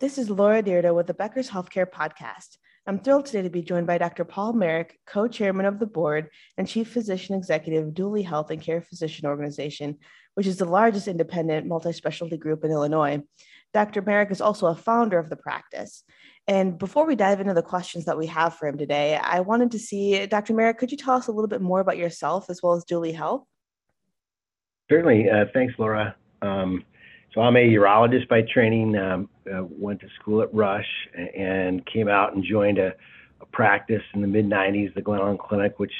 This is Laura Dyrda with the Becker's Healthcare Podcast. I'm thrilled today to be joined by Dr. Paul Merrick, co chairman of the board and chief physician executive of Duly Health and Care Physician Organization, which is the largest independent multi specialty group in Illinois. Dr. Merrick is also a founder of the practice. And before we dive into the questions that we have for him today, I wanted to see, Dr. Merrick, could you tell us a little bit more about yourself as well as Duly Health? Certainly. Uh, thanks, Laura. Um, so I'm a urologist by training. Um, uh, went to school at Rush and came out and joined a, a practice in the mid 90s, the Glen Clinic, which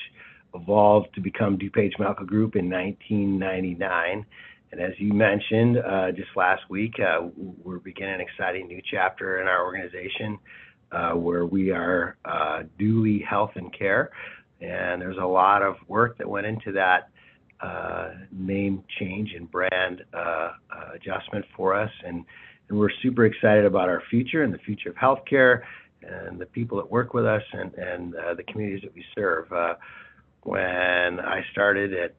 evolved to become DuPage Medical Group in 1999. And as you mentioned uh, just last week, uh, we're beginning an exciting new chapter in our organization uh, where we are uh, Duly Health and Care. And there's a lot of work that went into that name change and brand uh, uh, adjustment for us. And, we're super excited about our future and the future of healthcare and the people that work with us and, uh, the communities that we serve. Uh, when I started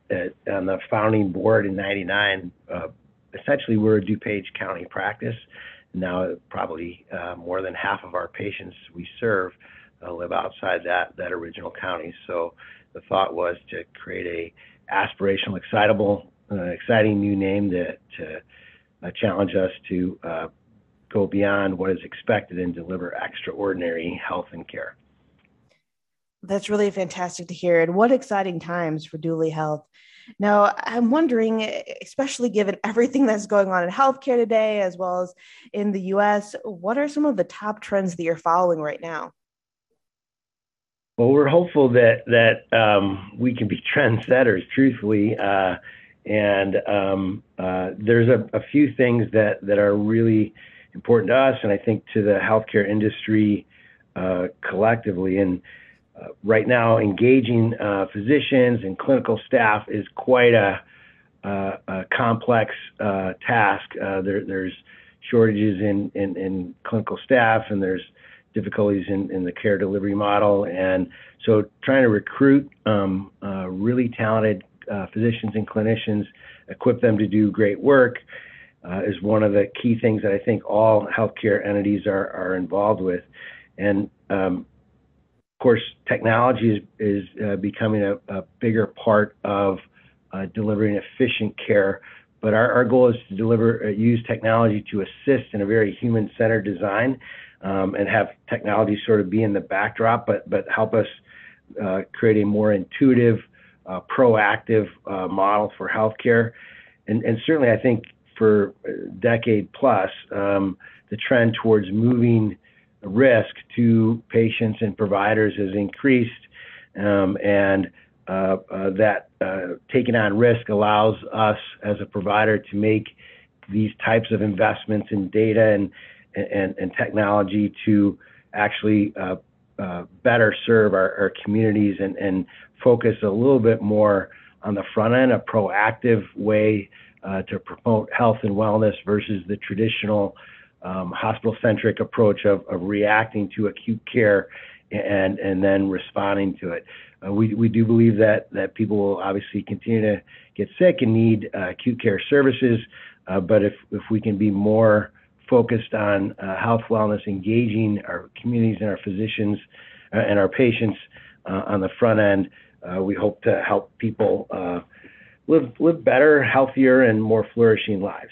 on the founding board in 99, uh, essentially we're a DuPage County practice. Now probably more than half of our patients we serve live outside that, that original county. So the thought was to create a aspirational, excitable, uh, exciting new name that to uh, challenge us to uh, go beyond what is expected and deliver extraordinary health and care. That's really fantastic to hear. And what exciting times for Duly Health. Now, I'm wondering, especially given everything that's going on in healthcare today, as well as in the US, what are some of the top trends that you're following right now? Well, we're hopeful that that um, we can be trendsetters, truthfully. Uh, and um, uh, there's a, a, few things that that are really important to us, and I think to the healthcare industry uh, collectively. And uh, right now, engaging uh, physicians and clinical staff is quite a, a complex uh, task. There, there's shortages in, in, in clinical staff, and there's difficulties in, in the care delivery model. And so trying to recruit um, uh, really talented uh, physicians and clinicians, equip them to do great work uh, is one of the key things that I think all healthcare entities are, are involved with. And um, of course, technology is, is uh, becoming a, a, bigger part of uh, delivering efficient care. But our, our goal is to deliver, uh, use technology to assist in a very human centered design um, and have technology sort of be in the backdrop, but but help us uh, create a more intuitive, uh, proactive uh, model for healthcare. And, and certainly, I think for a decade plus, um, the trend towards moving risk to patients and providers has increased, um, and uh, uh, that uh, taking on risk allows us as a provider to make these types of investments in data and and, and technology to actually uh, uh, better serve our, our communities and, and, focus a little bit more on the front end, a proactive way uh, to promote health and wellness versus the traditional um, hospital-centric approach of, of, reacting to acute care and and then responding to it. Uh, we we do believe that that people will obviously continue to get sick and need uh, acute care services, uh, but if if we can be more focused on uh, health, wellness, engaging our communities and our physicians uh, and our patients uh, on the front end. We hope to help people live live better, healthier, and more flourishing lives.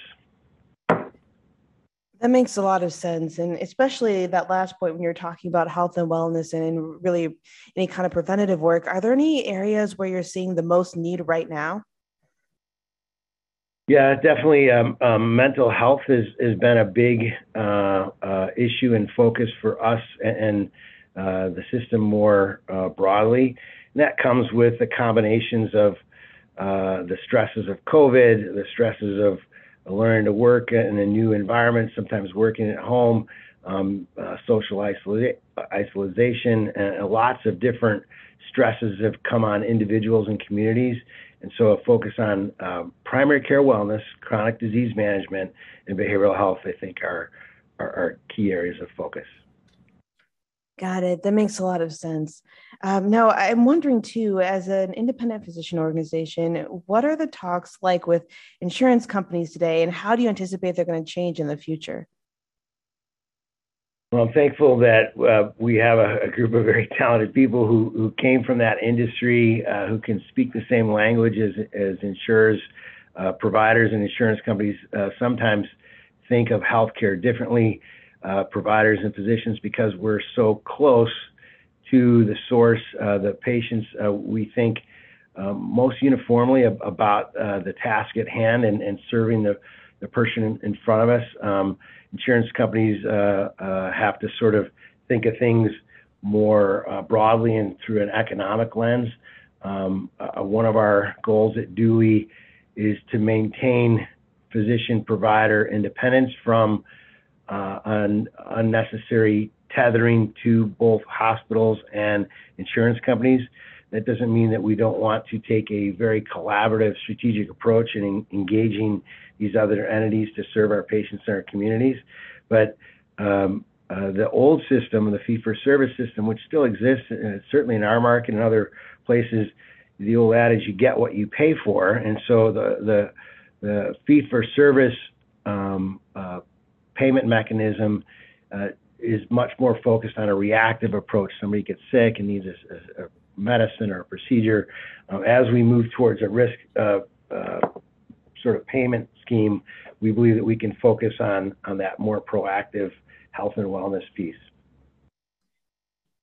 That makes a lot of sense. And especially that last point when you're talking about health and wellness and really any kind of preventative work, are there any areas where you're seeing the most need right now? Yeah, definitely. Um, um, mental health has, has been a big uh, uh, issue and focus for us and, and uh, the system more uh, broadly. And that comes with the combinations of uh, the stresses of COVID, the stresses of learning to work in a new environment, sometimes working at home, um, uh, social isola- isolation, and lots of different stresses have come on individuals and communities. And so a focus on um, primary care wellness, chronic disease management, and behavioral health, I think, are, are, are key areas of focus. Got it. That makes a lot of sense. Um, now, I'm wondering too, as an independent physician organization, what are the talks like with insurance companies today, and how do you anticipate they're going to change in the future? Well, I'm thankful that uh, we have a, a, group of very talented people who, who came from that industry, uh, who can speak the same language as, as insurers, uh, providers, and insurance companies. Uh, sometimes think of healthcare differently, uh, providers and physicians, because we're so close to the source, uh, the patients. we think most uniformly about the task at hand and, and serving the, the person in, in front of us. Um, insurance companies uh, uh, have to sort of think of things more uh, broadly and through an economic lens. Um, one of our goals at Duly is to maintain physician provider independence from un unnecessary tethering to both hospitals and insurance companies. That doesn't mean that we don't want to take a very collaborative strategic approach in engaging these other entities to serve our patients and our communities. But um, uh, the old system, the fee-for-service system, which still exists, uh, certainly in our market and other places, the old adage, you get what you pay for. And so the, fee-for-service um, uh, payment mechanism is much more focused on a reactive approach. Somebody gets sick and needs a medicine or a procedure. Um, as we move towards a risk uh, uh, sort of payment scheme, we believe that we can focus on on that more proactive health and wellness piece.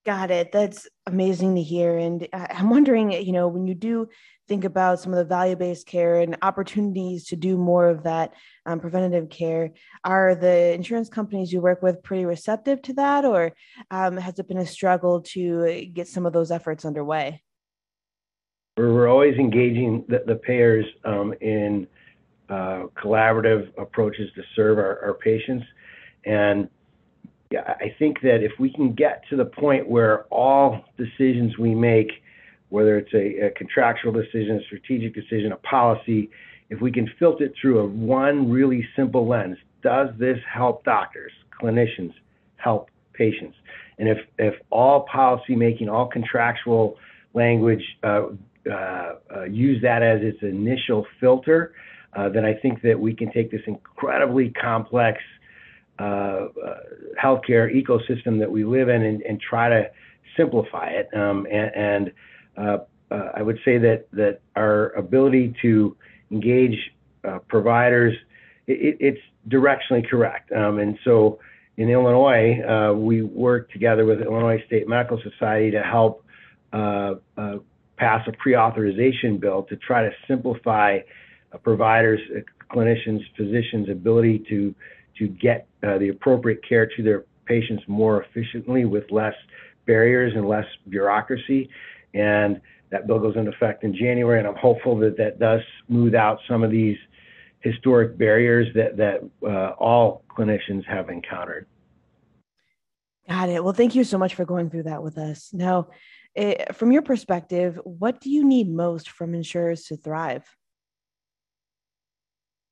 Got it. That's amazing to hear. And I'm wondering, you know, when you do think about some of the value based care and opportunities to do more of that um, preventative care, are the insurance companies you work with pretty receptive to that, or um, has it been a struggle to get some of those efforts underway? We're always engaging the, the payers um, in uh, collaborative approaches to serve our, our patients. And I think that if we can get to the point where all decisions we make, whether it's a, contractual decision, a strategic decision, a policy, if we can filter it through a one really simple lens, does this help doctors, clinicians, help patients? And if, if all policy making, all contractual language uh, uh, uh, use that as its initial filter, uh, then I think that we can take this incredibly complex uh, uh, healthcare ecosystem that we live in and, and try to simplify it. Um, and, and uh, uh, I would say that that our ability to engage uh, providers, it, it's directionally correct. Um, and so in Illinois, we work together with Illinois State Medical Society to help pass a pre-authorization bill to try to simplify providers, uh, clinicians, physicians' ability to to get uh, the appropriate care to their patients more efficiently with less barriers and less bureaucracy. And that bill goes into effect in January, and I'm hopeful that that does smooth out some of these historic barriers that that uh, all clinicians have encountered. Got it. Well, thank you so much for going through that with us. Now, it, eh, from your perspective, what do you need most from insurers to thrive?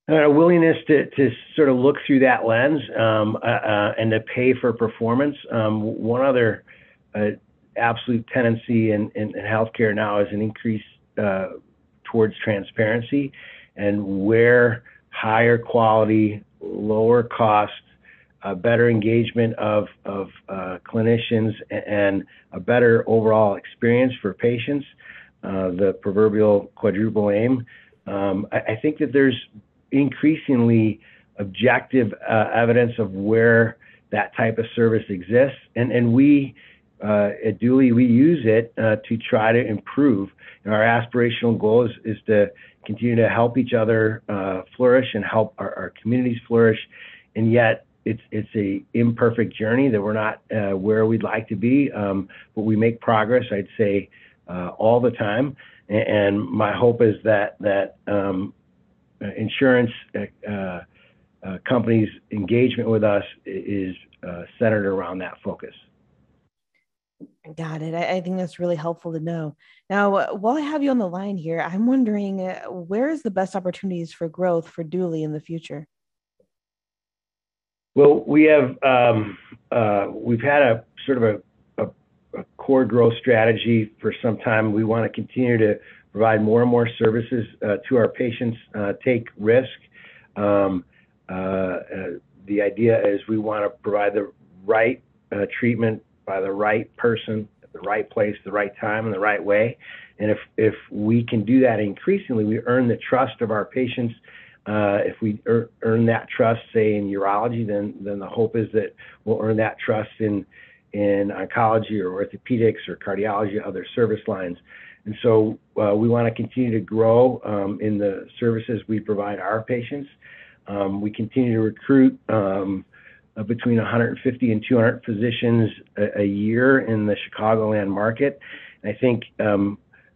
A willingness to, to sort of look through that lens um, uh, uh, and to pay for performance. Um, one other uh, absolute tendency in, in, in, healthcare now is an increase uh, towards transparency and where higher quality, lower cost, uh, better engagement of, of uh, clinicians and a better overall experience for patients, the proverbial quadruple aim. Um, I, I think that there's increasingly objective uh, evidence of where that type of service exists. And, and we uh, at Duly, we use it uh, to try to improve. And our aspirational goal is, is to continue to help each other uh, flourish and help our, our, communities flourish. And yet, it's it's a imperfect journey that we're not uh, where we'd like to be, um, but we make progress. I'd say uh, all the time. And, and my hope is that that um, insurance uh, uh, companies' engagement with us is centered around that focus. Got it. I, I, think that's really helpful to know. Now, while I have you on the line here, I'm wondering uh, where is the best opportunities for growth for Duly in the future? Well, we have um, uh, we've had a sort of a, core growth strategy for some time. We want to continue to provide more and more services uh, to our patients, uh, take risk. Um, uh, the idea is we want to provide the right treatment by the right person at the right place, the right time, and the right way. And if we can do that increasingly, we earn the trust of our patients. If we earn that trust, say in urology, then the hope is that we'll earn that trust in in oncology or orthopedics or cardiology, other service lines. And so uh, we want to continue to grow um, in the services we provide our patients. Um, we continue to recruit um, uh, between 150 and 200 physicians a, year in the Chicagoland market. And I think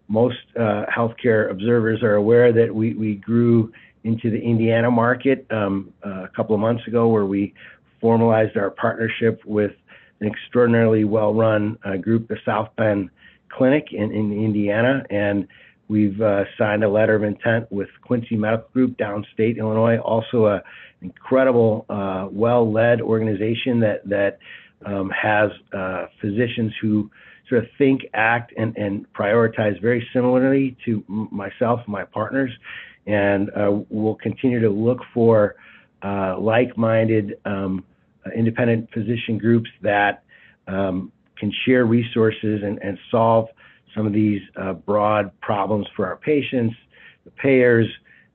most uh, healthcare observers are aware that we, we grew into the Indiana market a couple of months ago, where we formalized our partnership with an extraordinarily well-run uh, group, the South Bend Clinic in, in Indiana, and we've uh, signed a letter of intent with Quincy Medical Group downstate Illinois, also a incredible, uh, well-led organization that that um, has uh, physicians who sort of think, act, and, and prioritize very similarly to myself and my partners. And uh, we'll continue to look for uh, like-minded um, independent physician groups that um, can share resources and, and solve some of these uh, broad problems for our patients, the payers,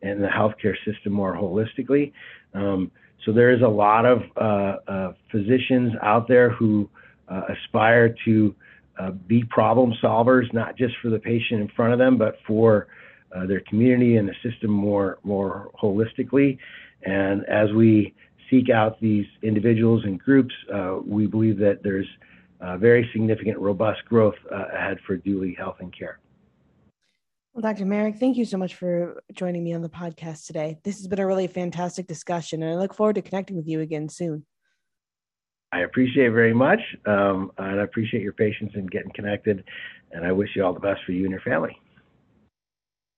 and the healthcare system more holistically. Um, so there is a lot of uh, uh, physicians out there who uh, aspire to uh, be problem solvers, not just for the patient in front of them, but for uh, their community and the system more more holistically. And as we seek out these individuals and groups, uh, we believe that there's uh, very significant, robust growth uh, ahead for Duly Health and Care. Well, Dr. Merrick, thank you so much for joining me on the podcast today. This has been a really fantastic discussion, and I look forward to connecting with you again soon. I appreciate it very much, um, and I appreciate your patience in getting connected, and I wish you all the best for you and your family.